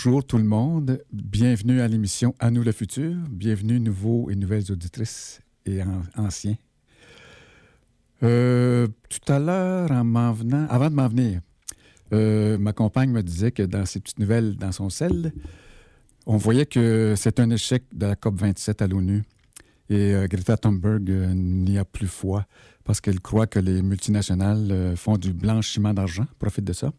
Bonjour tout le monde, bienvenue à l'émission À nous le futur, bienvenue nouveaux et nouvelles auditrices et an- anciens. Euh, tout à l'heure, avant de m'en venir, euh, ma compagne me disait que dans ses petites nouvelles dans son sel, on voyait que c'est un échec de la COP27 à l'ONU. Et euh, Greta Thunberg n'y a plus foi parce qu'elle croit que les multinationales font du blanchiment d'argent, profitent de ça.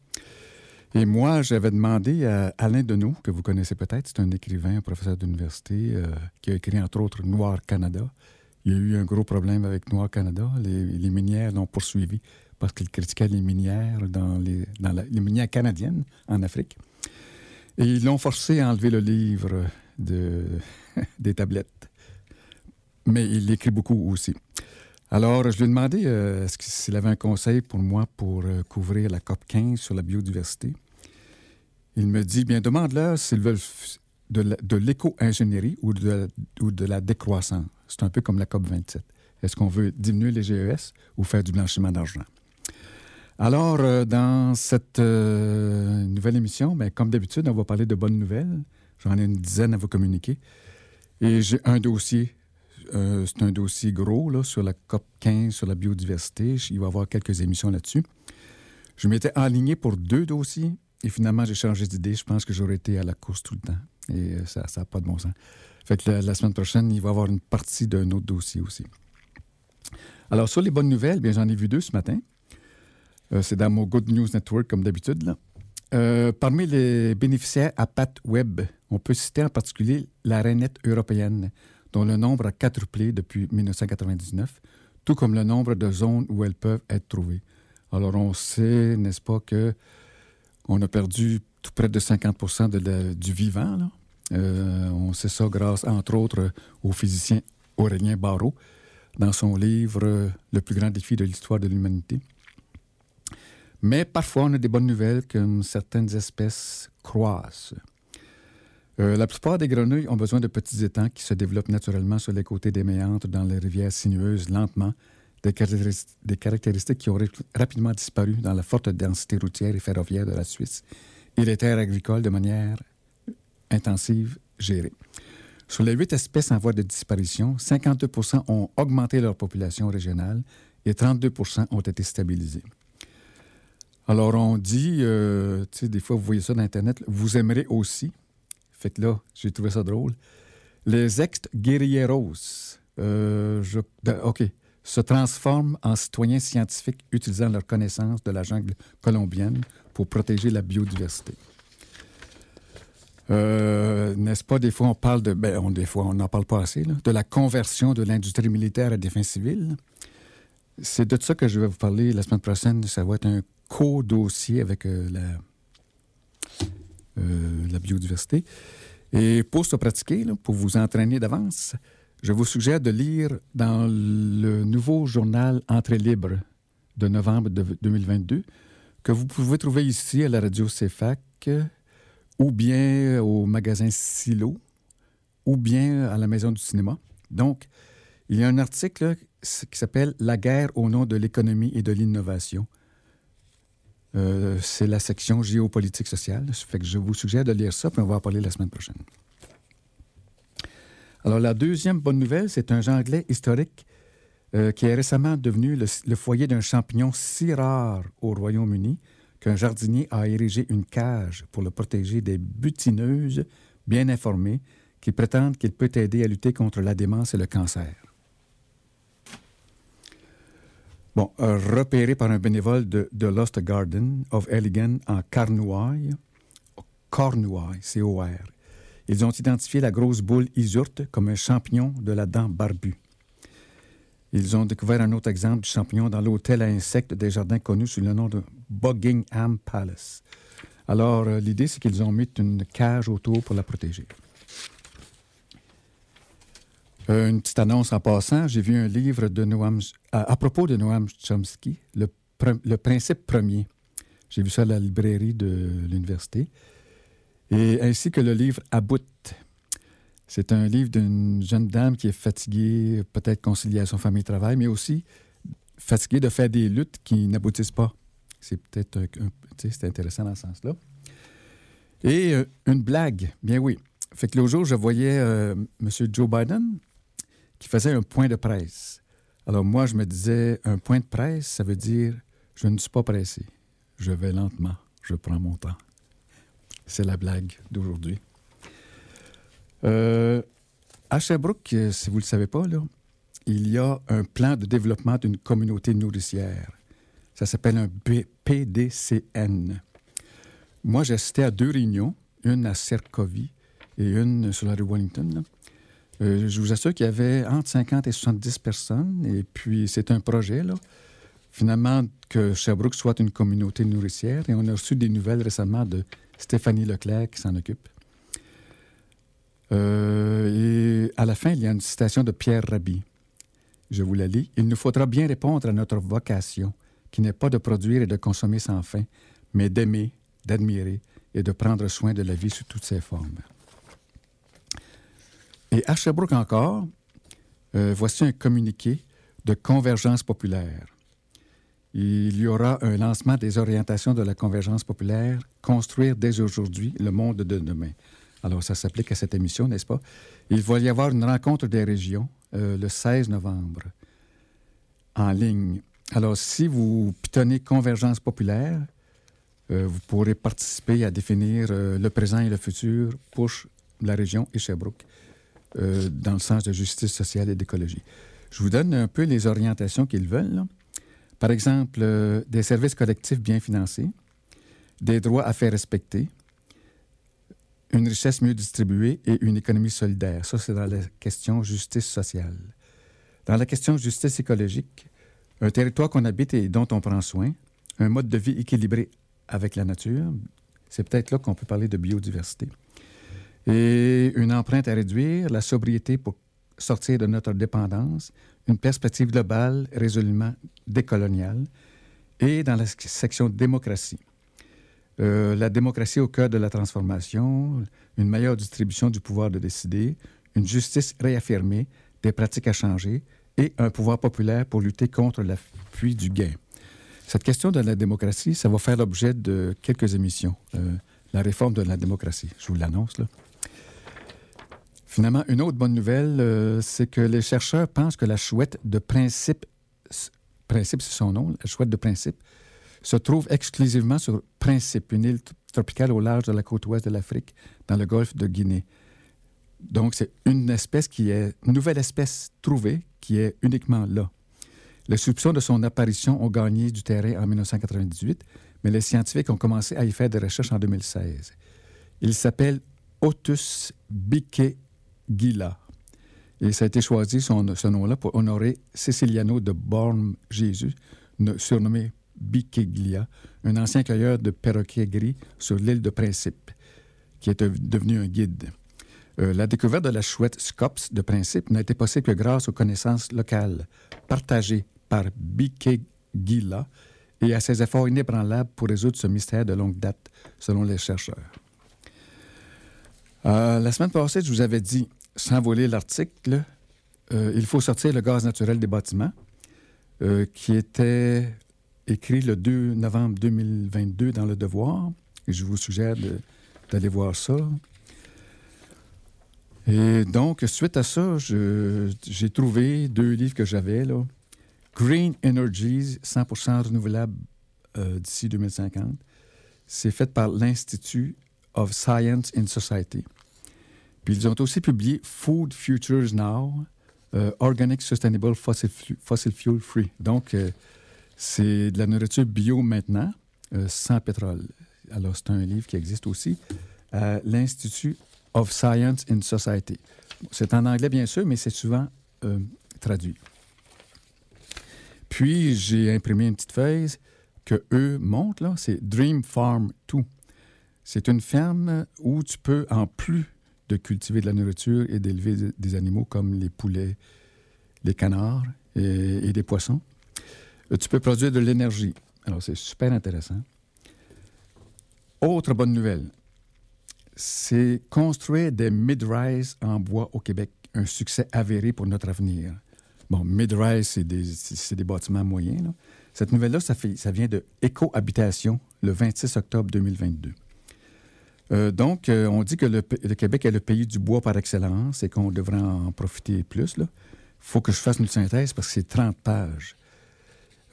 Et moi, j'avais demandé à Alain Deneau, que vous connaissez peut-être, c'est un écrivain, un professeur d'université, euh, qui a écrit entre autres Noir Canada. Il y a eu un gros problème avec Noir Canada. Les, minières l'ont poursuivi parce qu'il critiquait les minières dans les, dans la- les minières canadiennes en Afrique. Et ils l'ont forcé à enlever le livre de, des tablettes. Mais il écrit beaucoup aussi. Alors, je lui ai demandé euh, s'il avait un conseil pour moi pour euh, couvrir la COP 15 sur la biodiversité? Il me dit bien, demande-leur s'ils veulent de l'éco-ingénierie ou de, la- décroissance. C'est un peu comme la COP 27. Est-ce qu'on veut diminuer les GES ou faire du blanchiment d'argent? Alors, euh, dans cette nouvelle émission, ben, comme d'habitude, on va parler de bonnes nouvelles. J'en ai une dizaine à vous communiquer. Et j'ai un dossier euh, c'est un dossier gros là, sur la COP 15, sur la biodiversité. Il va y avoir quelques émissions là-dessus. Je m'étais aligné pour deux dossiers et finalement, j'ai changé d'idée. Je pense que j'aurais été à la course tout le temps. Et euh, ça n'a pas de bon sens. Fait que la, semaine prochaine, il va y avoir une partie d'un autre dossier aussi. Alors, sur les bonnes nouvelles, bien, j'en ai vu deux ce matin. Euh, c'est dans mon Good News Network, comme d'habitude. parmi les bénéficiaires à Pat Web, on peut citer en particulier la rainette européenne, dont le nombre a quadruplé depuis 1999, tout comme le nombre de zones où elles peuvent être trouvées. Alors, on sait, n'est-ce pas, que on a perdu tout près de 50 de la- du vivant. Euh, on sait ça grâce, entre autres, au physicien Aurélien Barrault, dans son livre euh, Le plus grand défi de l'histoire de l'humanité. Mais parfois, on a des bonnes nouvelles comme certaines espèces croissent. Euh, la plupart des grenouilles ont besoin de petits étangs qui se développent naturellement sur les côtés des méandres dans les rivières sinueuses lentement, des, caractéris- des caractéristiques qui ont rap- rapidement disparu dans la forte densité routière et ferroviaire de la Suisse et les terres agricoles de manière intensive gérée. Sur les huit espèces en voie de disparition, 52% ont augmenté leur population régionale et 32% ont été stabilisés. Alors, on dit, euh, des fois, vous voyez ça dans Internet, vous aimerez aussi. Fait que là, j'ai trouvé ça drôle. Les ex-guerrilleros, euh, de- OK, se transforment en citoyens scientifiques utilisant leur connaissance de la jungle colombienne pour protéger la biodiversité. Euh, N'est-ce pas, des fois, on parle de. Ben, des fois, on n'en parle pas assez, de la conversion de l'industrie militaire à des fins civiles. C'est de ça que je vais vous parler la semaine prochaine. Ça va être un co-dossier avec euh, la, euh, la biodiversité. Et pour se pratiquer, pour vous entraîner d'avance, je vous suggère de lire dans le nouveau journal Entrée libre de novembre de 2022, que vous pouvez trouver ici à la radio CFAC, ou bien au magasin Silo, ou bien à la Maison du cinéma. Donc, il y a un article qui s'appelle La guerre au nom de l'économie et de l'innovation. Euh, c'est la section géopolitique sociale. Je vous suggère de lire ça, puis on va en parler la semaine prochaine. Alors, la deuxième bonne nouvelle, c'est un anglais historique euh, qui est récemment devenu le foyer d'un champignon si rare au Royaume-Uni qu'un jardinier a érigé une cage pour le protéger des butineuses bien informées qui prétendent qu'il peut aider à lutter contre la démence et le cancer. Bon, euh, repéré par un bénévole de, de Lost Garden of Elligan en Cornouailles, Cornouailles, C-O-R. Ils ont identifié la grosse boule isurte comme un champignon de la dent barbue. Ils ont découvert un autre exemple du champignon dans l'hôtel à insectes des jardins connus sous le nom de Buckingham Palace. Alors, euh, l'idée, c'est qu'ils ont mis une cage autour pour la protéger. Euh, une petite annonce en passant, j'ai vu un livre de Noam, à, propos de Noam Chomsky, le, principe premier. J'ai vu ça à la librairie de l'université. Et ainsi que le livre About. C'est un livre d'une jeune dame qui est fatiguée, peut-être conciliation famille-travail, mais aussi fatiguée de faire des luttes qui n'aboutissent pas. C'est peut-être c'est intéressant dans ce sens-là. Et euh, une blague, bien oui. Fait que l'autre jour, je voyais euh, M. Joe Biden qui faisait un point de presse. Alors moi, je me disais, un point de presse, ça veut dire je ne suis pas pressé. Je vais lentement. Je prends mon temps. C'est la blague d'aujourd'hui. Euh, à Sherbrooke, si vous ne le savez pas, il y a un plan de développement d'une communauté nourricière. Ça s'appelle un PDCN. Moi, j'ai assisté à deux réunions, une à Cercovie et une sur la rue Wellington. Euh, je vous assure qu'il y avait entre 50 et 70 personnes, et puis c'est un projet, là. Finalement, que Sherbrooke soit une communauté nourricière, et on a reçu des nouvelles récemment de Stéphanie Leclerc qui s'en occupe. Euh, et à la fin, il y a une citation de Pierre Rabhi. Je vous la lis. Il nous faudra bien répondre à notre vocation, qui n'est pas de produire et de consommer sans fin, mais d'aimer, d'admirer et de prendre soin de la vie sous toutes ses formes. Et à Sherbrooke encore, euh, voici un communiqué de convergence populaire. Il y aura un lancement des orientations de la convergence populaire, construire dès aujourd'hui le monde de demain. Alors, ça s'applique à cette émission, n'est-ce pas? Il va y avoir une rencontre des régions euh, le 16 novembre en ligne. Alors, si vous pitonnez Convergence populaire, euh, vous pourrez participer à définir le présent et le futur pour la région et Sherbrooke. Euh, dans le sens de justice sociale et d'écologie. Je vous donne un peu les orientations qu'ils veulent. Par exemple, euh, des services collectifs bien financés, des droits à faire respecter, une richesse mieux distribuée et une économie solidaire. Ça, c'est dans la question justice sociale. Dans la question justice écologique, un territoire qu'on habite et dont on prend soin, un mode de vie équilibré avec la nature, c'est peut-être là qu'on peut parler de biodiversité et une empreinte à réduire, la sobriété pour sortir de notre dépendance, une perspective globale résolument décoloniale, et dans la section démocratie. Euh, la démocratie au cœur de la transformation, une meilleure distribution du pouvoir de décider, une justice réaffirmée, des pratiques à changer et un pouvoir populaire pour lutter contre l'appui du gain. Cette question de la démocratie, ça va faire l'objet de quelques émissions. Euh, la réforme de la démocratie, je vous l'annonce là. Finalement, une autre bonne nouvelle, euh, c'est que les chercheurs pensent que la chouette de Principe, Principe c'est son nom, la chouette de Principe, se trouve exclusivement sur Principe, une île tropicale au large de la côte ouest de l'Afrique, dans le golfe de Guinée. Donc, c'est une espèce qui est, une nouvelle espèce trouvée qui est uniquement là. Les soupçons de son apparition ont gagné du terrain en 1998, mais les scientifiques ont commencé à y faire des recherches en 2016. Il s'appelle Otus bique Gila. Et ça a été choisi, son, ce nom-là, pour honorer Ceciliano de Born Jésus, surnommé Bikeglia, un ancien cueilleur de perroquets gris sur l'île de Principe, qui est devenu un guide. Euh, la découverte de la chouette Scops de Principe n'a été possible que grâce aux connaissances locales partagées par Bikegila et à ses efforts inébranlables pour résoudre ce mystère de longue date, selon les chercheurs. Euh, la semaine passée, je vous avais dit sans voler l'article, euh, il faut sortir le gaz naturel des bâtiments, euh, qui était écrit le 2 novembre 2022 dans Le Devoir. Je vous suggère d'aller voir ça. Et donc, suite à ça, j'ai trouvé deux livres que j'avais, là. Green Energies, 100% renouvelable euh, d'ici 2050. C'est fait par l'Institut of Science in Society ils ont aussi publié Food Futures Now, euh, Organic Sustainable Fossil, Fuel Free. Donc, euh, c'est de la nourriture bio maintenant, euh, sans pétrole. Alors, c'est un livre qui existe aussi à l'Institut of Science in Society. C'est en anglais, bien sûr, mais c'est souvent traduit. Puis, j'ai imprimé une petite feuille que eux montrent, là, c'est Dream Farm 2. C'est une ferme où tu peux, en plus de cultiver de la nourriture et d'élever des animaux comme les poulets, les canards et, des poissons, euh, tu peux produire de l'énergie. Alors, c'est super intéressant. Autre bonne nouvelle, c'est construire des mid-rise en bois au Québec, un succès avéré pour notre avenir. Bon, mid-rise, c'est des, bâtiments moyens. Cette nouvelle-là, ça, ça vient de Éco-Habitation, le 26 octobre 2022. Euh, donc, euh, on dit que le, Québec est le pays du bois par excellence et qu'on devrait en profiter plus. Il faut que je fasse une synthèse parce que c'est 30 pages.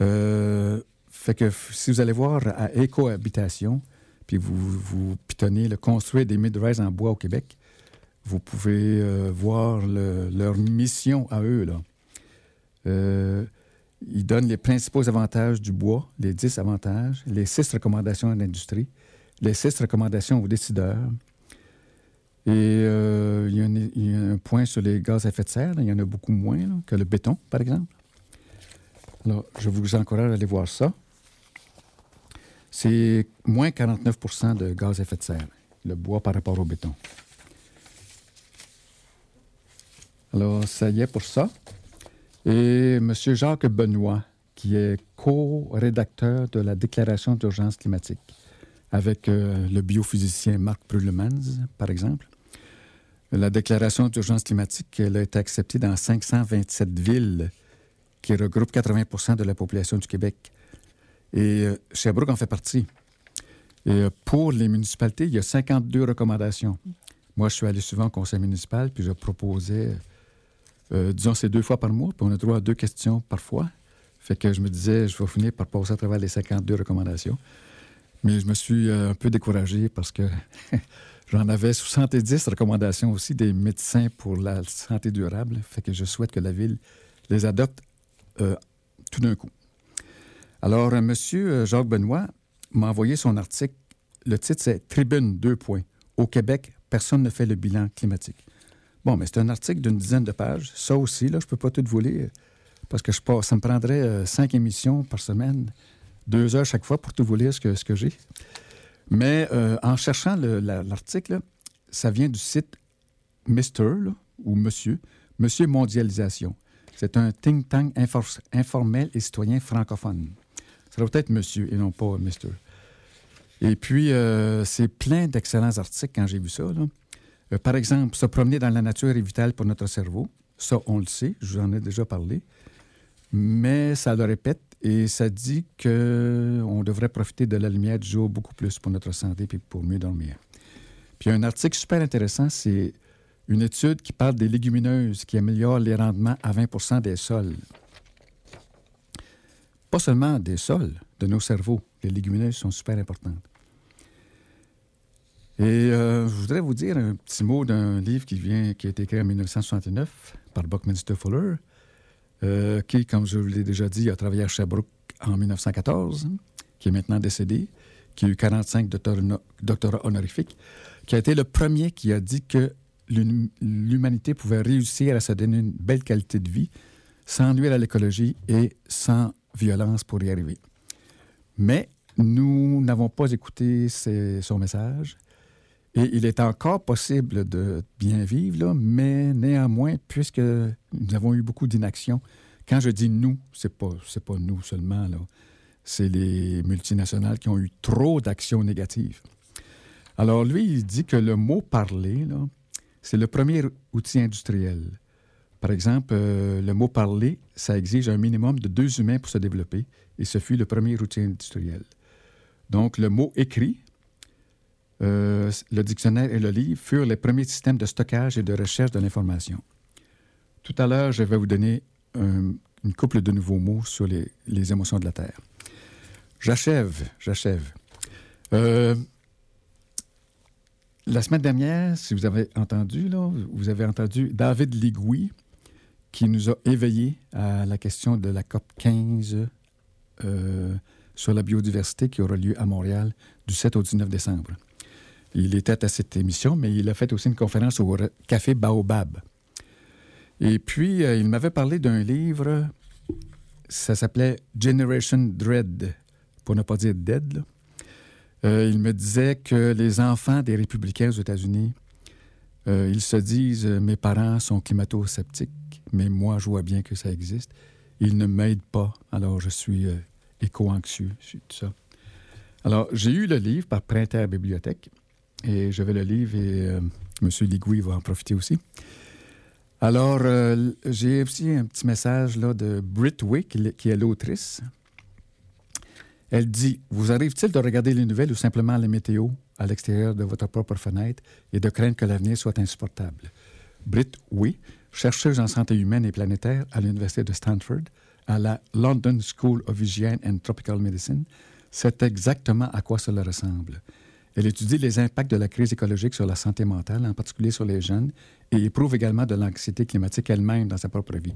Euh, fait que si vous allez voir à Écohabitation, puis vous, vous pitonnez le construire des mid-rise en bois au Québec, vous pouvez voir leur mission à eux. Ils donnent les principaux avantages du bois, les 10 avantages, les 6 recommandations à l'industrie, les six recommandations aux décideurs. Et euh, il, y a un point sur les gaz à effet de serre. il y en a beaucoup moins que le béton, par exemple. Alors, je vous encourage à aller voir ça. C'est moins 49% de gaz à effet de serre, le bois par rapport au béton. Alors, ça y est pour ça. Et M. Jacques Benoît, qui est co-rédacteur de la Déclaration d'urgence climatique avec euh, le biophysicien Marc Brullemans, par exemple. La déclaration d'urgence climatique elle a été acceptée dans 527 villes qui regroupent 80% de la population du Québec. Et euh, Sherbrooke en fait partie. Et euh, pour les municipalités, il y a 52 recommandations. Moi, je suis allé souvent au conseil municipal, puis je proposais, disons, c'est deux fois par mois, puis on a droit à deux questions parfois. Fait que je me disais, je vais finir par passer à travers les 52 recommandations. Mais je me suis euh, un peu découragé parce que j'en avais 70 recommandations aussi des médecins pour la santé durable. Fait que je souhaite que la Ville les adopte euh, tout d'un coup. Alors, euh, M. Jacques Benoît m'a envoyé son article. Le titre, c'est Tribune 2 points. Au Québec, personne ne fait le bilan climatique. Bon, mais c'est un article d'une dizaine de pages. Ça aussi, là, je ne peux pas tout vous lire parce que je ça me prendrait cinq émissions par semaine deux heures chaque fois pour tout vous lire ce que, ce que j'ai. Mais euh, en cherchant l'article, ça vient du site Mister ou Monsieur, Monsieur Mondialisation. C'est un think tank informel et citoyen francophone. Ça doit être Monsieur et non pas Mister. Et puis, euh, c'est plein d'excellents articles quand j'ai vu ça. Euh, par exemple, se promener dans la nature est vital pour notre cerveau. Ça, on le sait, je vous en ai déjà parlé. Mais ça le répète, et ça dit qu'on devrait profiter de la lumière du jour beaucoup plus pour notre santé et pour mieux dormir. Puis un article super intéressant, c'est une étude qui parle des légumineuses qui améliorent les rendements à 20% des sols. Pas seulement des sols, de nos cerveaux. Les légumineuses sont super importantes. Et euh, je voudrais vous dire un petit mot d'un livre qui, vient, qui a été écrit en 1969 par Buckminster Fuller, euh, qui, comme je vous l'ai déjà dit, a travaillé à Sherbrooke en 1914, qui est maintenant décédé, qui a eu 45 doctorats honorifiques, qui a été le premier qui a dit que l'humanité pouvait réussir à se donner une belle qualité de vie sans nuire à l'écologie et sans violence pour y arriver. Mais nous n'avons pas écouté son message et il est encore possible de bien vivre, là, mais néanmoins, puisque nous avons eu beaucoup d'inaction, quand je dis nous, c'est pas, pas nous seulement. C'est les multinationales qui ont eu trop d'actions négatives. Alors, lui, il dit que le mot parler, c'est le premier outil industriel. Par exemple, euh, le mot parler, ça exige un minimum de deux humains pour se développer, et ce fut le premier outil industriel. Donc, le mot écrit, euh, le dictionnaire et le livre furent les premiers systèmes de stockage et de recherche de l'information. Tout à l'heure, je vais vous donner une couple de nouveaux mots sur les, émotions de la Terre. J'achève, j'achève. Euh, la semaine dernière, si vous avez entendu, vous avez entendu David Ligui qui nous a éveillés à la question de la COP 15 euh, sur la biodiversité qui aura lieu à Montréal du 7 au 19 décembre. Il était à cette émission, mais il a fait aussi une conférence au Café Baobab. Et puis, euh, il m'avait parlé d'un livre, ça s'appelait Generation Dread, pour ne pas dire Dead. Euh, il me disait que les enfants des républicains aux États-Unis, euh, ils se disent Mes parents sont climato-sceptiques, mais moi, je vois bien que ça existe. Ils ne m'aident pas, alors je suis éco-anxieux, tout ça. Alors, j'ai eu le livre par Printer Bibliothèque, et je vais le livre et M. Ligouille va en profiter aussi. Alors, euh, j'ai aussi un petit message là, de Britt Wick, qui est l'autrice. Elle dit Vous arrive-t-il de regarder les nouvelles ou simplement les météos à l'extérieur de votre propre fenêtre et de craindre que l'avenir soit insupportable Britt oui, chercheuse en santé humaine et planétaire à l'Université de Stanford, à la London School of Hygiene and Tropical Medicine, c'est exactement à quoi cela ressemble. Elle étudie les impacts de la crise écologique sur la santé mentale, en particulier sur les jeunes, et éprouve également de l'anxiété climatique elle-même dans sa propre vie.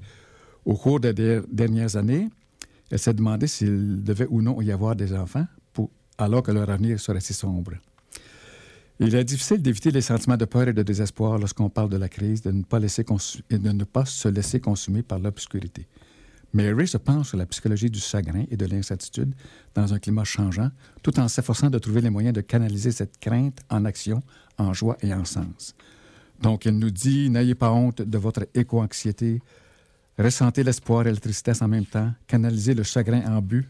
Au cours des dernières années, elle s'est demandé s'il devait ou non y avoir des enfants, alors que leur avenir serait si sombre. Il est difficile d'éviter les sentiments de peur et de désespoir lorsqu'on parle de la crise, de ne pas, laisser et de ne pas se laisser consumer par l'obscurité. Mary se penche sur la psychologie du chagrin et de l'incertitude dans un climat changeant, tout en s'efforçant de trouver les moyens de canaliser cette crainte en action, en joie et en sens. Donc, elle nous dit N'ayez pas honte de votre éco-anxiété, ressentez l'espoir et la tristesse en même temps, canalisez le chagrin en but.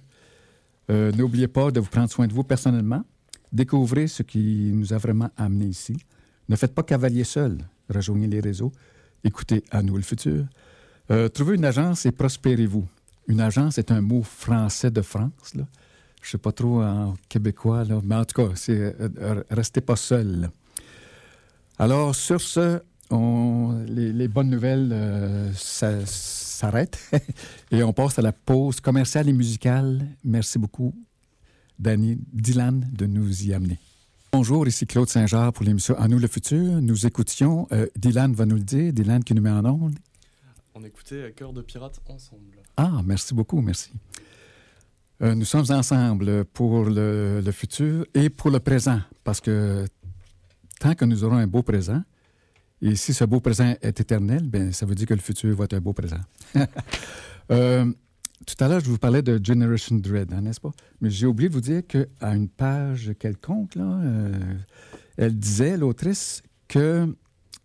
Euh, n'oubliez pas de vous prendre soin de vous personnellement, découvrez ce qui nous a vraiment amenés ici. Ne faites pas cavalier seul, rejoignez les réseaux, écoutez à nous le futur. Euh, trouvez une agence et prospérez-vous. Une agence est un mot français de France. Je ne sais pas trop en québécois, mais en tout cas, c'est euh, restez pas seul. Alors, sur ce, les, bonnes nouvelles euh, s'arrêtent et on passe à la pause commerciale et musicale. Merci beaucoup, Danny Dylan, de nous y amener. Bonjour, ici Claude Saint-Jean pour l'émission À nous le futur. Nous écoutions, Dylan va nous le dire, Dylan qui nous met en ondes, on écoutait Cœur de pirate ensemble. Ah, merci beaucoup, merci. Euh, nous sommes ensemble pour le, futur et pour le présent, parce que tant que nous aurons un beau présent, et si ce beau présent est éternel, bien, ça veut dire que le futur va être un beau présent. Euh, tout à l'heure, je vous parlais de Generation Dread, hein, n'est-ce pas? Mais j'ai oublié de vous dire qu'à une page quelconque, là, euh, elle disait, l'autrice, que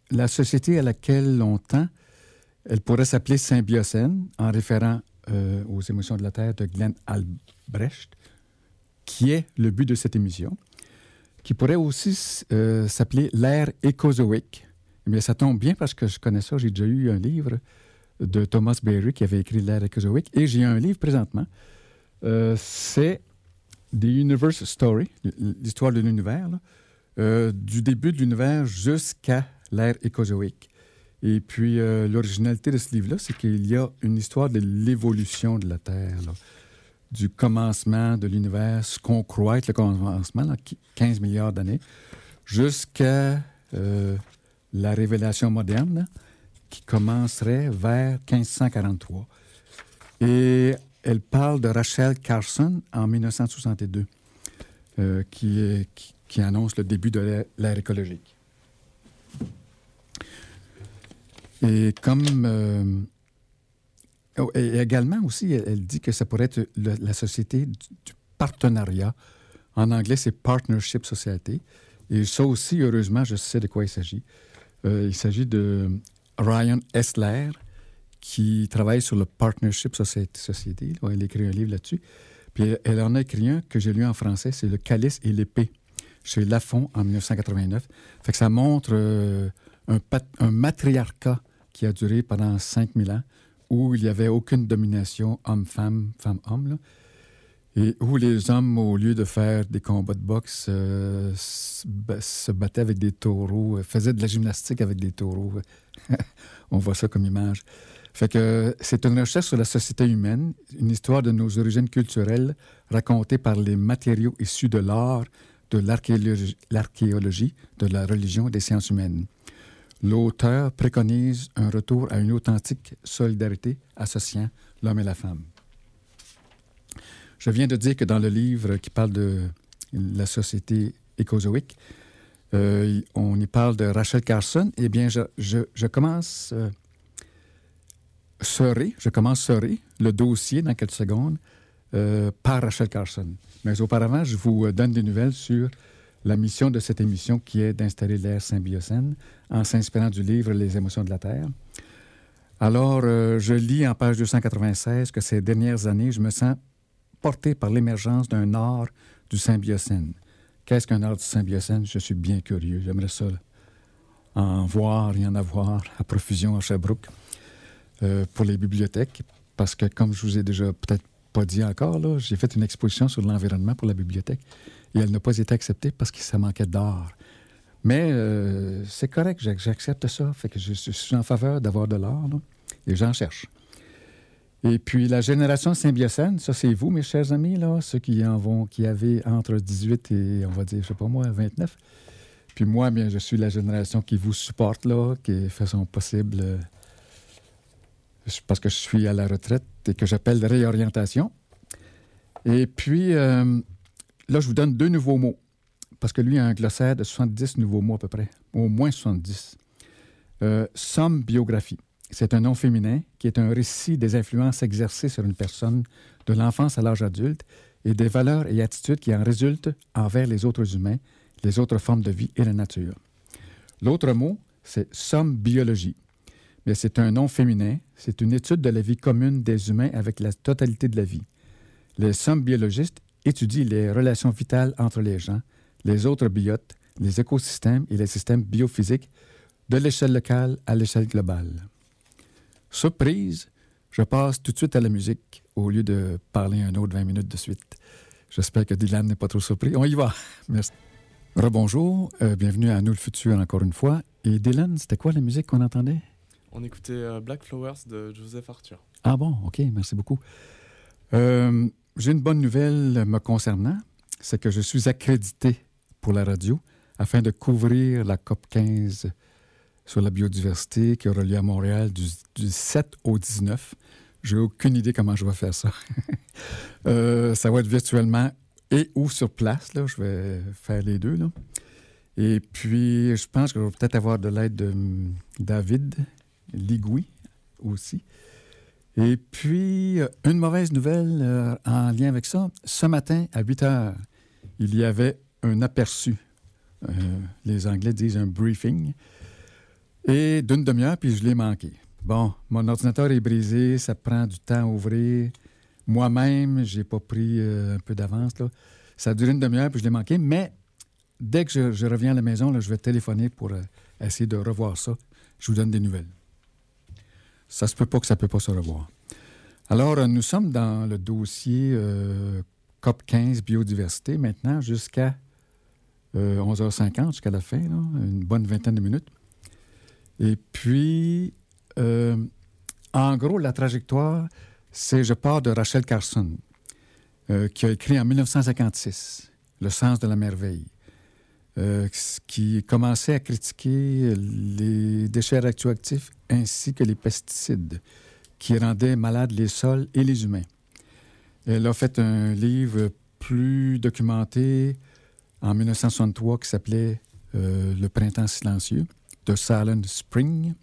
la société à laquelle on tend elle pourrait s'appeler Symbiocène, en référant euh, aux émotions de la Terre de Glenn Albrecht, qui est le but de cette émission, qui pourrait aussi euh, s'appeler l'ère écozoïque. Mais ça tombe bien parce que je connais ça. J'ai déjà eu un livre de Thomas Berry qui avait écrit l'ère écozoïque et j'ai un livre présentement. Euh, c'est The Universe Story, l'histoire de l'univers, du début de l'univers jusqu'à l'ère écozoïque. Et puis, euh, l'originalité de ce livre-là, c'est qu'il y a une histoire de l'évolution de la Terre, du commencement de l'univers, ce qu'on croit être le commencement, 15 milliards d'années, jusqu'à euh, la révélation moderne, qui commencerait vers 1543. Et elle parle de Rachel Carson en 1962, euh, qui, qui annonce le début de l'ère écologique. Et comme. Euh, oh, et également aussi, elle, dit que ça pourrait être la société du, partenariat. En anglais, c'est Partnership Society. Et ça aussi, heureusement, je sais de quoi il s'agit. Euh, il s'agit de Ryan Esler, qui travaille sur le Partnership Society. Elle a écrit un livre là-dessus. Puis elle en a écrit un que j'ai lu en français, c'est Le calice et l'épée, chez Lafont en 1989. Fait que ça montre euh, un matriarcat qui a duré pendant 5000 ans, où il n'y avait aucune domination homme-femme, femme-homme, et où les hommes, au lieu de faire des combats de boxe, euh, se battaient avec des taureaux, euh, faisaient de la gymnastique avec des taureaux. On voit ça comme image. Fait que c'est une recherche sur la société humaine, une histoire de nos origines culturelles racontée par les matériaux issus de l'art, de l'archéologie, de la religion et des sciences humaines. L'auteur préconise un retour à une authentique solidarité associant l'homme et la femme. Je viens de dire que dans le livre qui parle de la société écozoïque, Euh, on y parle de Rachel Carson. Eh bien, je, commence euh, je commence serrer le dossier dans quelques secondes euh, par Rachel Carson. Mais auparavant, je vous donne des nouvelles sur la mission de cette émission qui est d'installer l'air symbiocène en s'inspirant du livre Les émotions de la Terre. Alors, euh, je lis en page 296 que ces dernières années, je me sens porté par l'émergence d'un art du symbiocène. Qu'est-ce qu'un art du symbiocène? Je suis bien curieux. J'aimerais ça en voir et en avoir à profusion à Sherbrooke euh, pour les bibliothèques. Parce que, comme je vous ai déjà peut-être pas dit encore, j'ai fait une exposition sur l'environnement pour la bibliothèque et elle n'a pas été acceptée parce que ça manquait d'art. Mais euh, c'est correct, j'ac- j'accepte ça. Fait que je, suis en faveur d'avoir de là, et j'en cherche. Et puis la génération symbiocène, ça c'est vous, mes chers amis, là, ceux qui en vont, qui avaient entre 18 et, on va dire, je sais pas moi, 29. Puis moi, bien, je suis la génération qui vous supporte, là, qui fait son possible, euh, parce que je suis à la retraite et que j'appelle réorientation. Et puis, euh, là, je vous donne deux nouveaux mots, parce que lui a un glossaire de 70 nouveaux mots à peu près, au moins 70. Euh, somme biographie. C'est un nom féminin qui est un récit des influences exercées sur une personne de l'enfance à l'âge adulte et des valeurs et attitudes qui en résultent envers les autres humains, les autres formes de vie et la nature. L'autre mot, c'est somme biologie. Mais c'est un nom féminin, c'est une étude de la vie commune des humains avec la totalité de la vie. Les sommes biologistes étudient les relations vitales entre les gens, les autres biotes, les écosystèmes et les systèmes biophysiques de l'échelle locale à l'échelle globale. Surprise, je passe tout de suite à la musique au lieu de parler un autre 20 minutes de suite. J'espère que Dylan n'est pas trop surpris. On y va. Merci. Rebonjour, euh, bienvenue à Nous le futur encore une fois. Et Dylan, c'était quoi la musique qu'on entendait? On écoutait euh, Black Flowers de Joseph Arthur. Ah bon, OK, merci beaucoup. Euh, J'ai une bonne nouvelle me concernant, c'est que je suis accrédité pour la radio afin de couvrir la COP 15 sur la biodiversité qui aura lieu à Montréal du, du 7 au 19. J'ai aucune idée comment je vais faire ça. Euh, ça va être virtuellement et ou sur place. Là. Je vais faire les deux. Et puis, je pense que je vais peut-être avoir de l'aide de hum, David Ligoui aussi. Et puis, euh, une mauvaise nouvelle euh, en lien avec ça. Ce matin, à 8 heures, il y avait un aperçu. Euh, les Anglais disent un briefing. Et d'une demi-heure, puis je l'ai manqué. Bon, mon ordinateur est brisé, ça prend du temps à ouvrir. Moi-même, j'ai pas pris un peu d'avance. Ça a duré une demi-heure, puis je l'ai manqué. Mais dès que je, je reviens à la maison, là, je vais téléphoner pour essayer de revoir ça. Je vous donne des nouvelles. Ça se peut pas que ça peut pas se revoir. Alors, euh, nous sommes dans le dossier euh, COP 15 biodiversité maintenant jusqu'à euh, 11h50, jusqu'à la fin, une bonne vingtaine de minutes. Et puis, euh, en gros, la trajectoire, c'est je pars de Rachel Carson, euh, qui a écrit en 1956 Le sens de la merveille, euh, qui commençait à critiquer les déchets radioactifs ainsi que les pesticides qui rendaient malades les sols et les humains. Elle a fait un livre plus documenté en 1963 qui s'appelait euh, Le printemps silencieux de Silent Spring.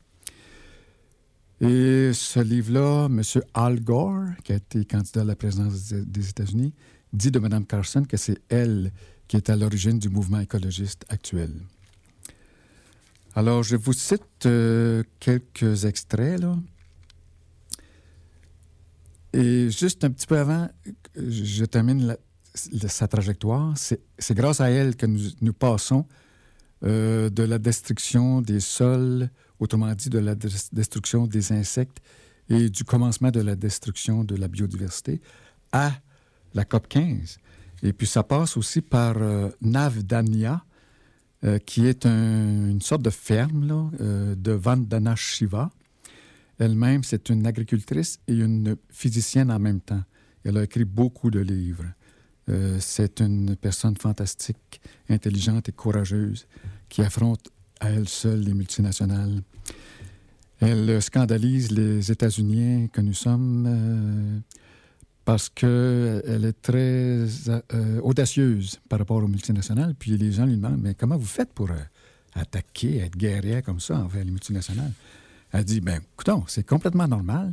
Et ce livre-là, M. Al Gore, qui a été candidat à la présidence des- des États-Unis, dit de Mme Carson que c'est elle qui est à l'origine du mouvement écologiste actuel. Alors, je vous cite euh, quelques extraits. Et juste un petit peu avant, je termine sa trajectoire. C'est grâce à elle que nous, passons euh, de la destruction des sols, autrement dit de la des- destruction des insectes et du commencement de la destruction de la biodiversité à la COP 15. Et puis ça passe aussi par euh, Navdanya, euh, qui est un- une sorte de ferme euh, de Vandana Shiva. Elle-même, c'est une agricultrice et une physicienne en même temps. Elle a écrit beaucoup de livres. Euh, c'est une personne fantastique, intelligente et courageuse qui affronte à elle seule les multinationales. Elle scandalise les États-Unis que nous sommes parce qu'elle est très euh, audacieuse par rapport aux multinationales. Puis les gens lui demandent Mais comment vous faites pour euh, attaquer, être guerrière comme ça envers les multinationales? Elle dit Ben, écoutons, c'est complètement normal.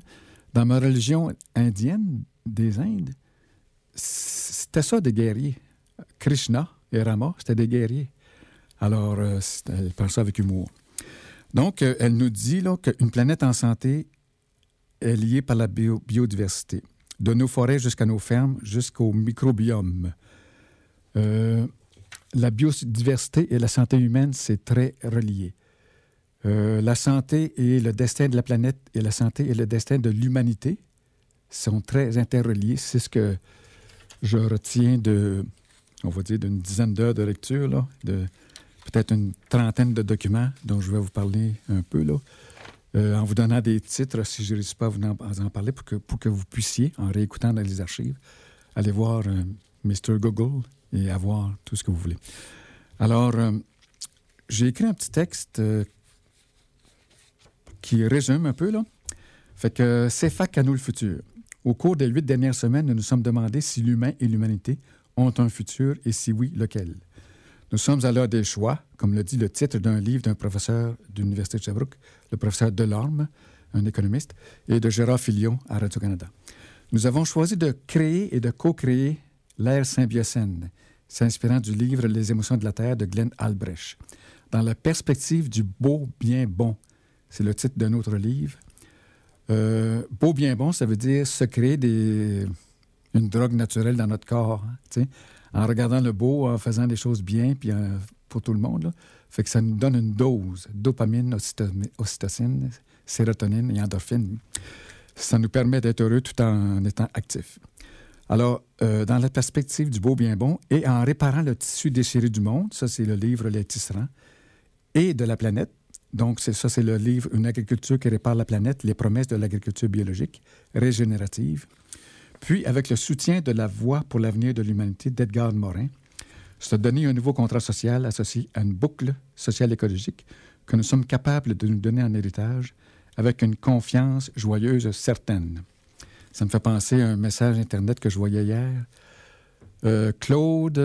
Dans ma religion indienne des Indes, c'était ça des guerriers. Krishna et Rama, c'était des guerriers. Alors, euh, elle pense ça avec humour. Donc, elle nous dit qu'une planète en santé est liée par la biodiversité de nos forêts jusqu'à nos fermes, jusqu'au microbiome. Euh, la biodiversité et la santé humaine, c'est très relié. Euh, la santé et le destin de la planète et la santé et le destin de l'humanité sont très interreliés. C'est ce que je retiens de, on va dire, d'une dizaine d'heures de lecture, là, de peut-être une trentaine de documents dont je vais vous parler un peu. Là. Euh, en vous donnant des titres, si je ne réussis pas à vous en, parler, pour que, vous puissiez, en réécoutant dans les archives, aller voir euh, Mr. Google et avoir tout ce que vous voulez. Alors, euh, j'ai écrit un petit texte qui résume un peu. Fait que c'est fac à nous le futur. Au cours des huit dernières semaines, nous nous sommes demandé si l'humain et l'humanité ont un futur et si oui, lequel? Nous sommes à l'heure des choix, comme le dit le titre d'un livre d'un professeur de l'Université de Sherbrooke, le professeur Delorme, un économiste, et de Gérard Filion à Radio-Canada. Nous avons choisi de créer et de co-créer l'ère symbiocène, s'inspirant du livre Les émotions de la Terre de Glenn Albrecht. Dans la perspective du beau, bien, bon, c'est le titre d'un autre livre. Euh, beau, bien, bon, ça veut dire se créer des, une drogue naturelle dans notre corps. Hein, en regardant le beau, en faisant des choses bien, puis euh, pour tout le monde. Fait que ça nous donne une dose, dopamine, ocytocine, sérotonine et endorphine. Ça nous permet d'être heureux tout en étant actifs. Alors, euh, dans la perspective du beau bien bon et en réparant le tissu déchiré du monde, ça c'est le livre Les tisserands, et de la planète, donc ça c'est le livre Une agriculture qui répare la planète, les promesses de l'agriculture biologique régénérative. Puis, avec le soutien de la Voix pour l'avenir de l'humanité d'Edgar Morin, se donner un nouveau contrat social associé à une boucle sociale écologique que nous sommes capables de nous donner en héritage avec une confiance joyeuse certaine. Ça me fait penser à un message Internet que je voyais hier. Euh, Claude,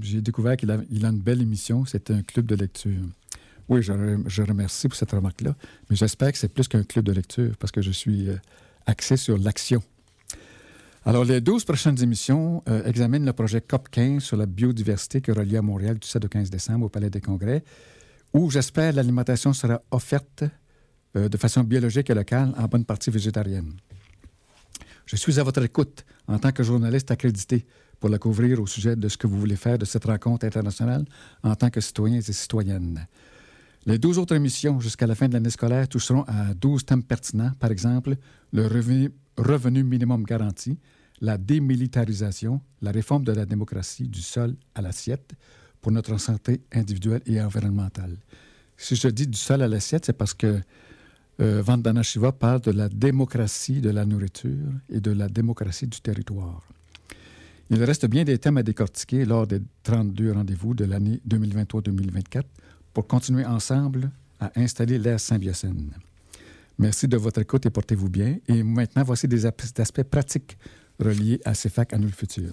j'ai découvert qu'il a, une belle émission. C'est un club de lecture. Oui, je, remercie pour cette remarque-là, mais j'espère que c'est plus qu'un club de lecture parce que je suis euh, axé sur l'action. Alors, les 12 prochaines émissions euh, examinent le projet COP15 sur la biodiversité qui relie à Montréal du 7 au 15 décembre au Palais des Congrès, où j'espère l'alimentation sera offerte euh, de façon biologique et locale, en bonne partie végétarienne. Je suis à votre écoute en tant que journaliste accrédité pour la couvrir au sujet de ce que vous voulez faire de cette rencontre internationale en tant que citoyens et citoyennes. Les 12 autres émissions jusqu'à la fin de l'année scolaire toucheront à 12 thèmes pertinents, par exemple le revenu revenu minimum garanti, la démilitarisation, la réforme de la démocratie du sol à l'assiette pour notre santé individuelle et environnementale. Si je dis du sol à l'assiette, c'est parce que euh, Vandana Shiva parle de la démocratie de la nourriture et de la démocratie du territoire. Il reste bien des thèmes à décortiquer lors des 32 rendez-vous de l'année 2023-2024 pour continuer ensemble à installer l'ère symbiocène. Merci de votre écoute et portez-vous bien. Et maintenant, voici des aspects pratiques reliés à CEFAC le futur.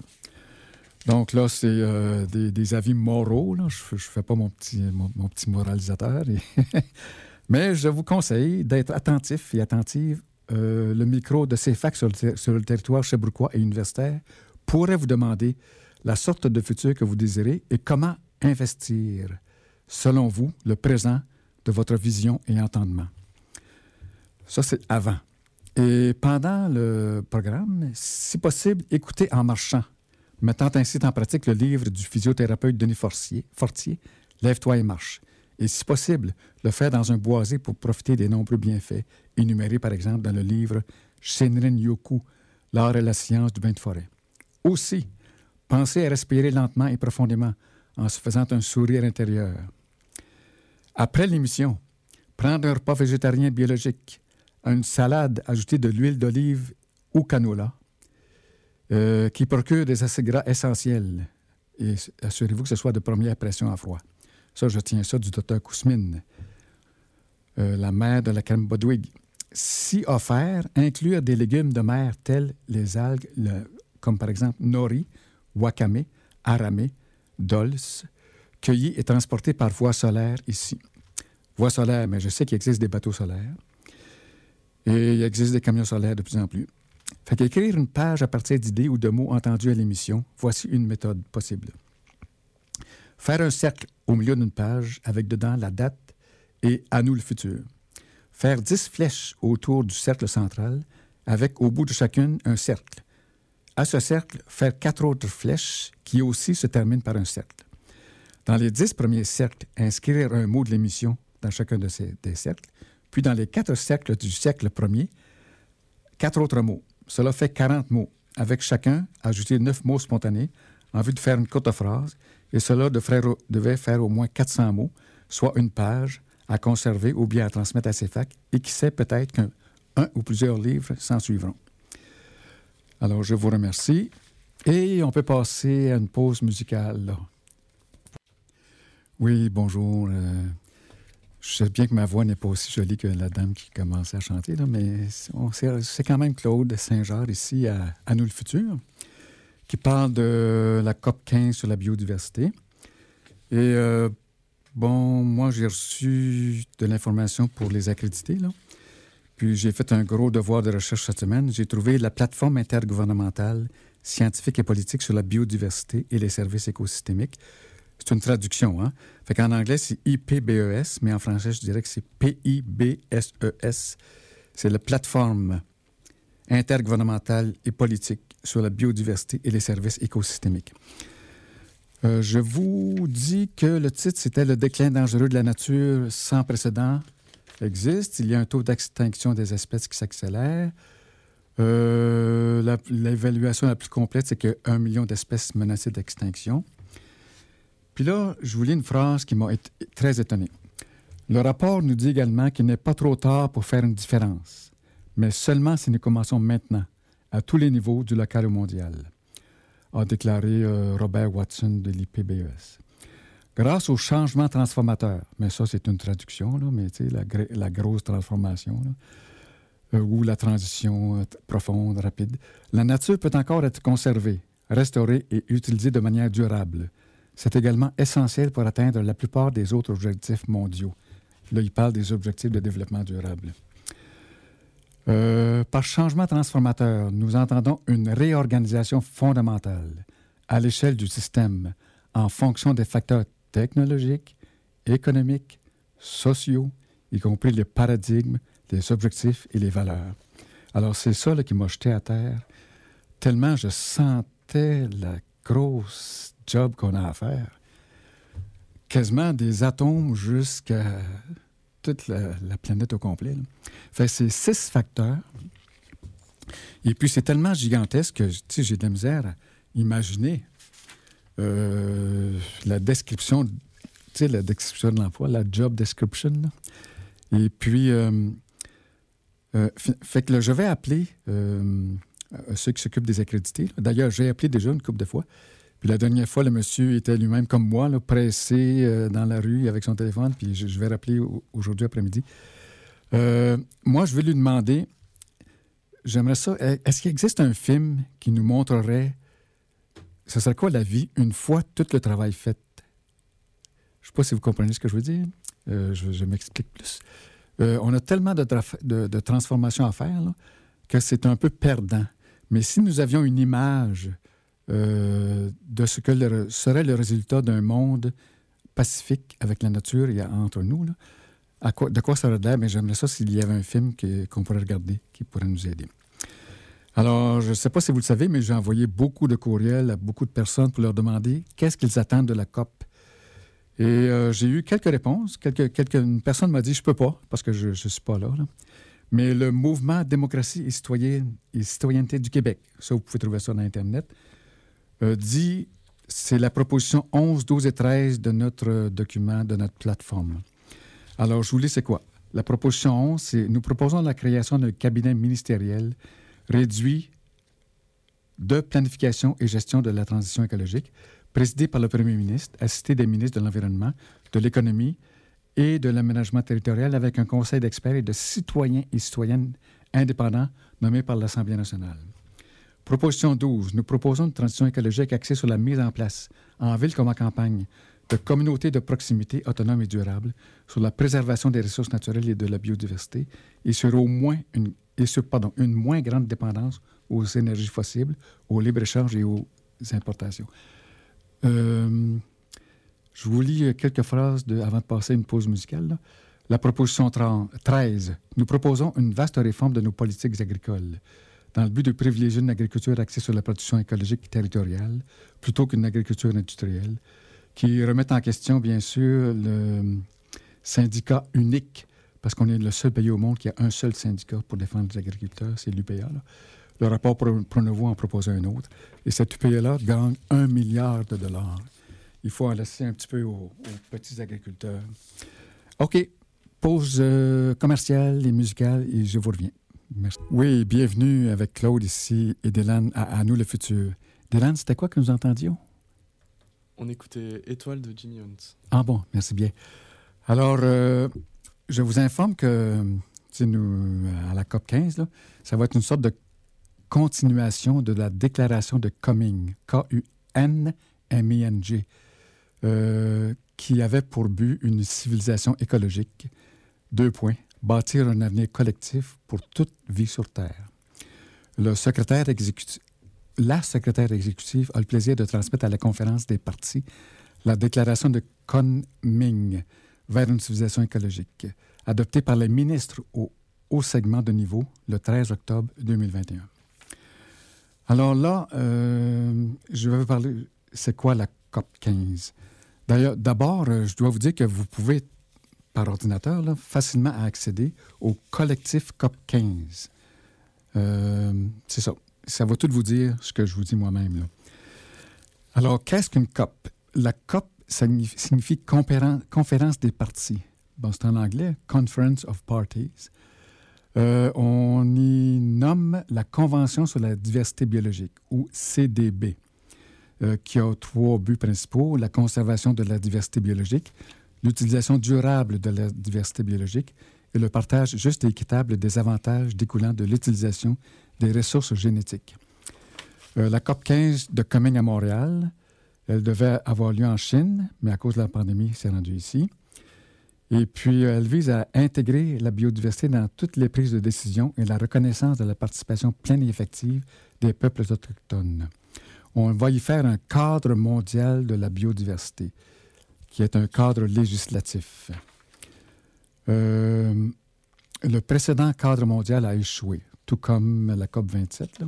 Donc là, c'est euh, des, avis moraux. Je ne fais pas mon petit, mon, petit moralisateur. Mais je vous conseille d'être attentif et attentive. Euh, le micro de CEFAC sur le, sur le territoire chebrouquois et universitaire pourrait vous demander la sorte de futur que vous désirez et comment investir, selon vous, le présent de votre vision et entendement. Ça, c'est avant. Et pendant le programme, si possible, écoutez en marchant, mettant ainsi en pratique le livre du physiothérapeute Denis Fortier, Fortier Lève-toi et marche. Et si possible, le faire dans un boisé pour profiter des nombreux bienfaits énumérés, par exemple, dans le livre Shinrin Yoku, L'art et la science du bain de forêt. Aussi, pensez à respirer lentement et profondément en se faisant un sourire intérieur. Après l'émission, prendre un repas végétarien biologique, une salade ajoutée de l'huile d'olive ou canola, euh, qui procure des acides gras essentiels. Et assurez-vous que ce soit de première pression à froid. Ça, je tiens ça du docteur Kousmine, euh, la mère de la crème Bodwig. si offert, inclure des légumes de mer tels les algues, comme par exemple nori, wakame, arame, dolce, cueillis et transportés par voie solaire ici. Voie solaire, mais je sais qu'il existe des bateaux solaires. Et il existe des camions solaires de plus en plus. Fait qu'écrire une page à partir d'idées ou de mots entendus à l'émission, voici une méthode possible. Faire un cercle au milieu d'une page avec dedans la date et à nous le futur. Faire dix flèches autour du cercle central avec au bout de chacune un cercle. À ce cercle, faire quatre autres flèches qui aussi se terminent par un cercle. Dans les dix premiers cercles, inscrire un mot de l'émission dans chacun de ces des cercles, puis dans les quatre cercles du cercle premier, quatre autres mots. Cela fait 40 mots, avec chacun ajouter neuf mots spontanés en vue de faire une courte phrase, et cela devait faire au moins 400 mots, soit une page à conserver ou bien à transmettre à ses facs, et qui sait peut-être qu'un ou plusieurs livres s'en suivront. Alors, je vous remercie, et on peut passer à une pause musicale. Oui, bonjour. Euh, je sais bien que ma voix n'est pas aussi jolie que la dame qui commençait à chanter, mais c'est quand même Claude Saint-Georges ici à, à, Nous le Futur, qui parle de la COP 15 sur la biodiversité. Et euh, bon, moi, j'ai reçu de l'information pour les accréditer. Là. Puis j'ai fait un gros devoir de recherche cette semaine. J'ai trouvé la plateforme intergouvernementale scientifique et politique sur la biodiversité et les services écosystémiques c'est une traduction, hein? Fait anglais, c'est IPBES, mais en français, je dirais que c'est PIBSES. E c'est la plateforme intergouvernementale et politique sur la biodiversité et les services écosystémiques. Euh, je vous dis que le titre, c'était Le déclin dangereux de la nature sans précédent existe. Il y a un taux d'extinction des espèces qui s'accélère. Euh, l'évaluation la, plus complète, c'est un million d'espèces menacées d'extinction. Puis là, je vous lis une phrase qui m'a très étonné. Le rapport nous dit également qu'il n'est pas trop tard pour faire une différence, mais seulement si nous commençons maintenant, à tous les niveaux, du local au mondial, a déclaré euh, Robert Watson de l'IPBES. Grâce au changement transformateur, mais ça c'est une traduction, là, mais la, la, grosse transformation, euh, ou la transition euh, profonde, rapide, la nature peut encore être conservée, restaurée et utilisée de manière durable c'est également essentiel pour atteindre la plupart des autres objectifs mondiaux. Là, il parle des objectifs de développement durable. Euh, par changement transformateur, nous entendons une réorganisation fondamentale à l'échelle du système en fonction des facteurs technologiques, économiques, sociaux, y compris les paradigmes, les objectifs et les valeurs. Alors c'est ça qui m'a jeté à terre, tellement je sentais la grosse job qu'on a à faire. Quasiment des atomes jusqu'à toute la, planète au complet. Fait c'est six facteurs. Et puis, c'est tellement gigantesque que j'ai de la misère à imaginer euh, la description, la description de l'emploi, la job description. Et puis, euh, euh, fait que je vais appeler ceux qui s'occupent des accrédités. D'ailleurs, j'ai appelé déjà une couple de fois. Puis la dernière fois, le monsieur était lui-même comme moi, pressé euh, dans la rue avec son téléphone, puis je, vais rappeler aujourd'hui après-midi. Euh, moi, je vais lui demander, j'aimerais ça, est-ce qu'il existe un film qui nous montrerait, ce serait quoi la vie une fois tout le travail fait? Je ne sais pas si vous comprenez ce que je veux dire. Euh, je, m'explique plus. on a tellement de, de, transformations à faire que c'est un peu perdant. Mais si nous avions une image euh, de ce que serait le résultat d'un monde pacifique avec la nature et entre nous. De quoi ça aurait l'air? Mais j'aimerais ça s'il y avait un film qu'on pourrait regarder qui pourrait nous aider. Alors, je ne sais pas si vous le savez, mais j'ai envoyé beaucoup de courriels à beaucoup de personnes pour leur demander qu'est-ce qu'ils attendent de la COP. Et euh, j'ai eu quelques réponses. Quelques, une personne m'a dit je peux pas parce que je ne suis pas là, Mais le mouvement démocratie et, citoyenne, et citoyenneté du Québec, ça vous pouvez trouver ça sur Internet, dit, c'est la proposition 11, 12 et 13 de notre document, de notre plateforme. Alors, je vous lis, c'est quoi? La proposition 11, c'est nous proposons la création d'un cabinet ministériel réduit de planification et gestion de la transition écologique, présidé par le premier ministre, assisté des ministres de l'Environnement, de l'Économie et de l'aménagement territorial avec un conseil d'experts et de citoyens et citoyennes indépendants nommés par l'Assemblée nationale. Proposition 12. Nous proposons une transition écologique axée sur la mise en place, en ville comme en campagne, de communautés de proximité autonomes et durables, sur la préservation des ressources naturelles et de la biodiversité, et sur au moins une, pardon, une moins grande dépendance aux énergies fossiles, au libre-échange et aux importations. Euh, je vous lis quelques phrases de, avant de passer à une pause musicale. La proposition 30, 13. Nous proposons une vaste réforme de nos politiques agricoles dans le but de privilégier une agriculture axée sur la production écologique territoriale plutôt qu'une agriculture industrielle, qui remet en question, bien sûr, le syndicat unique, parce qu'on est le seul pays au monde qui a un seul syndicat pour défendre les agriculteurs, c'est l'UPA. Le rapport Pronovo en propose un autre. Et cet UPA-là gagne un milliard de dollars. Il faut en laisser un petit peu aux, petits agriculteurs. OK. Pause euh, commerciale et musicale et je vous reviens. Merci. Oui, bienvenue avec Claude ici et Dylan à, Nous le futur. Dylan, c'était quoi que nous entendions? On écoutait Étoile de Jimmy Hunt. Ah bon, merci bien. Alors, euh, je vous informe que nous, à la COP 15, ça va être une sorte de continuation de la déclaration de Coming, K-U-N-M-I-N-G, euh, qui avait pour but une civilisation écologique. Deux points bâtir un avenir collectif pour toute vie sur Terre. Le secrétaire exécutif, la secrétaire exécutive a le plaisir de transmettre à la conférence des partis la déclaration de Kunming vers une civilisation écologique, adoptée par les ministres au haut segment de niveau le 13 octobre 2021. Alors là, euh, je vais vous parler, c'est quoi la COP 15? D'ailleurs, d'abord, euh, je dois vous dire que vous pouvez par ordinateur, facilement à accéder au collectif COP 15. Euh, c'est ça. Ça va tout vous dire ce que je vous dis moi-même. Alors, qu'est-ce qu'une COP? La COP signifie conférence des partis. Bon, c'est en anglais, Conference of Parties. Euh, on y nomme la Convention sur la diversité biologique, ou CDB, euh, qui a trois buts principaux, la conservation de la diversité biologique, l'utilisation durable de la diversité biologique et le partage juste et équitable des avantages découlant de l'utilisation des ressources génétiques. Euh, la COP 15 de Coming à Montréal, elle devait avoir lieu en Chine, mais à cause de la pandémie, c'est rendu ici. Et puis, euh, elle vise à intégrer la biodiversité dans toutes les prises de décision et la reconnaissance de la participation pleine et effective des peuples autochtones. On va y faire un cadre mondial de la biodiversité qui est un cadre législatif. Euh, le précédent cadre mondial a échoué, tout comme la COP 27.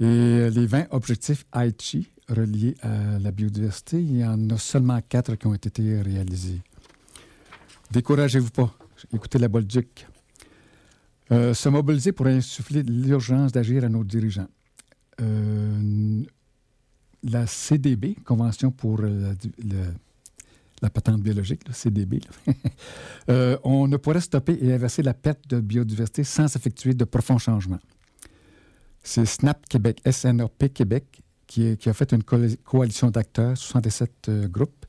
Et les 20 objectifs Aichi reliés à la biodiversité, il y en a seulement quatre qui ont été réalisés. Découragez-vous pas. Écoutez la Bolduc. Euh, se mobiliser pour insuffler l'urgence d'agir à nos dirigeants. Euh, la CDB, Convention pour le, la patente biologique, le CDB, euh, on ne pourrait stopper et inverser la perte de biodiversité sans effectuer de profonds changements. C'est SNAP Québec, SNAP Québec, qui, a fait une coalition d'acteurs, 67 euh, groupes.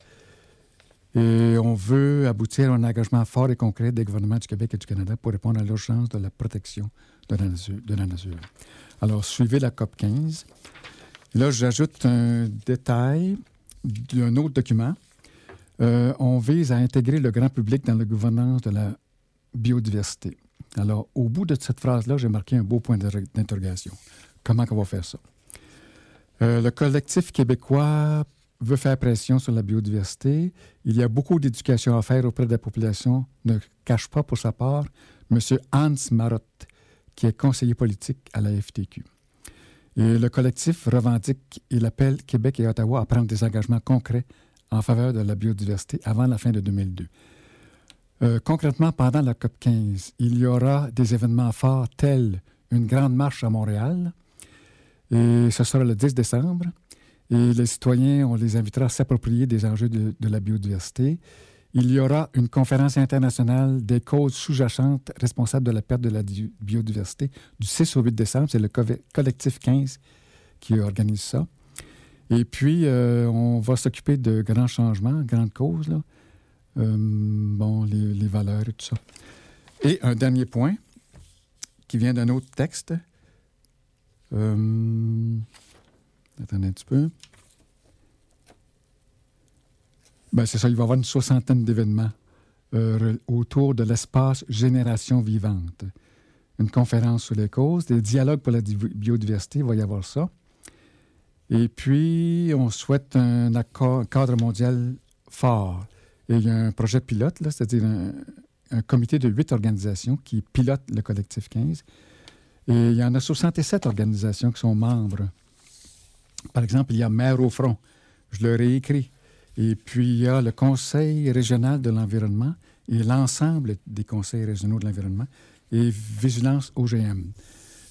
Et on veut aboutir à un engagement fort et concret des gouvernements du Québec et du Canada pour répondre à l'urgence de la protection de la, nature, de la nature. Alors, suivez la COP 15. Là, j'ajoute un détail d'un autre document euh, on vise à intégrer le grand public dans la gouvernance de la biodiversité. Alors, au bout de cette phrase-là, j'ai marqué un beau point d'interrogation. Comment on va faire ça? Euh, le collectif québécois veut faire pression sur la biodiversité. Il y a beaucoup d'éducation à faire auprès de la population. Ne cache pas pour sa part M. Hans Marotte, qui est conseiller politique à la FTQ. Et le collectif revendique, il appelle Québec et Ottawa à prendre des engagements concrets en faveur de la biodiversité avant la fin de 2002. Euh, concrètement, pendant la COP 15, il y aura des événements forts tels une grande marche à Montréal, et ce sera le 10 décembre. Et les citoyens, on les invitera à s'approprier des enjeux de, la biodiversité. Il y aura une conférence internationale des causes sous-jacentes responsables de la perte de la biodiversité du 6 au 8 décembre. C'est le collectif 15 qui organise ça. Et puis, euh, on va s'occuper de grands changements, grandes causes. euh, bon, les, valeurs et tout ça. Et un dernier point qui vient d'un autre texte. Euh, attendez un petit peu. Ben, c'est ça, il va y avoir une soixantaine d'événements autour de l'espace Génération vivante. Une conférence sur les causes, des dialogues pour la biodiversité, il va y avoir ça. Et puis, on souhaite un cadre mondial fort. Et il y a un projet pilote, c'est-à-dire un, un, comité de huit organisations qui pilote le collectif 15. Et il y en a 67 organisations qui sont membres. Par exemple, il y a Mère au front. Je leur ai écrit. Et puis, il y a le Conseil régional de l'environnement et l'ensemble des conseils régionaux de l'environnement et Vigilance OGM.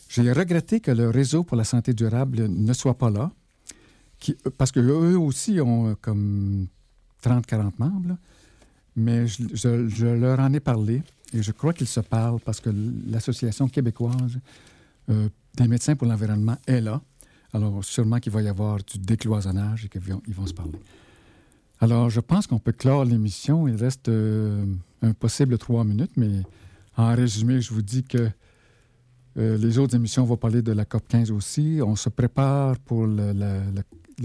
J'ai regretté que le réseau pour la santé durable ne soit pas là, qui, parce qu'eux aussi ont comme 30-40 membres, mais je, leur en ai parlé et je crois qu'ils se parlent parce que l'Association québécoise euh, des médecins pour l'environnement est là. Alors, sûrement qu'il va y avoir du décloisonnage et qu'ils vont, ils vont se parler. Alors, je pense qu'on peut clore l'émission. Il reste euh, un possible trois minutes, mais en résumé, je vous dis que euh, les autres émissions vont parler de la COP 15 aussi. On se prépare pour le, le, le,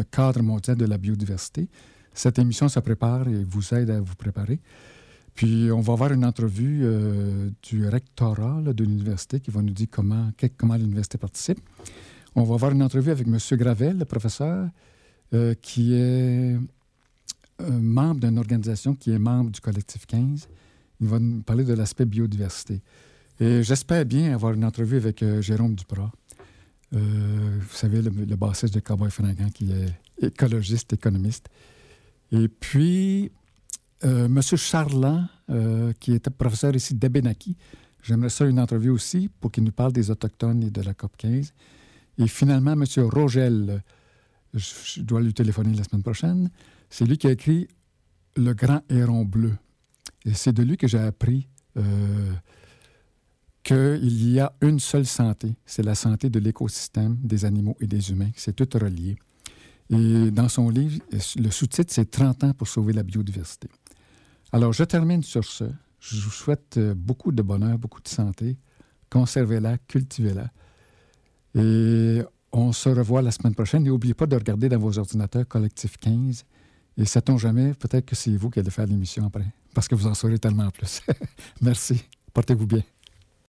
cadre mondial de la biodiversité. Cette émission se prépare et vous aide à vous préparer. Puis, on va avoir une entrevue euh, du rectorat de l'université qui va nous dire comment, comment l'université participe. On va avoir une entrevue avec M. Gravel, le professeur, euh, qui est membre d'une organisation qui est membre du collectif 15. Il va nous parler de l'aspect biodiversité. Et j'espère bien avoir une entrevue avec euh, Jérôme Duprat. Euh, vous savez, le, le bassiste de Cowboy Fringant, qui est écologiste, économiste. Et puis, euh, M. Charland, euh, qui était professeur ici d'Abenaki. J'aimerais ça une entrevue aussi pour qu'il nous parle des Autochtones et de la COP 15. Et finalement, M. Rogel, je, dois lui téléphoner la semaine prochaine. C'est lui qui a écrit Le Grand Héron Bleu. Et c'est de lui que j'ai appris euh, qu'il y a une seule santé, c'est la santé de l'écosystème, des animaux et des humains. C'est tout relié. Et dans son livre, le sous-titre, c'est 30 ans pour sauver la biodiversité. Alors, je termine sur ce. Je vous souhaite beaucoup de bonheur, beaucoup de santé. Conservez-la, cultivez-la. Et on se revoit la semaine prochaine. N'oubliez pas de regarder dans vos ordinateurs Collectif 15 et sait-on jamais, peut-être que c'est vous qui allez faire l'émission après, parce que vous en saurez tellement plus. Merci. Portez-vous bien.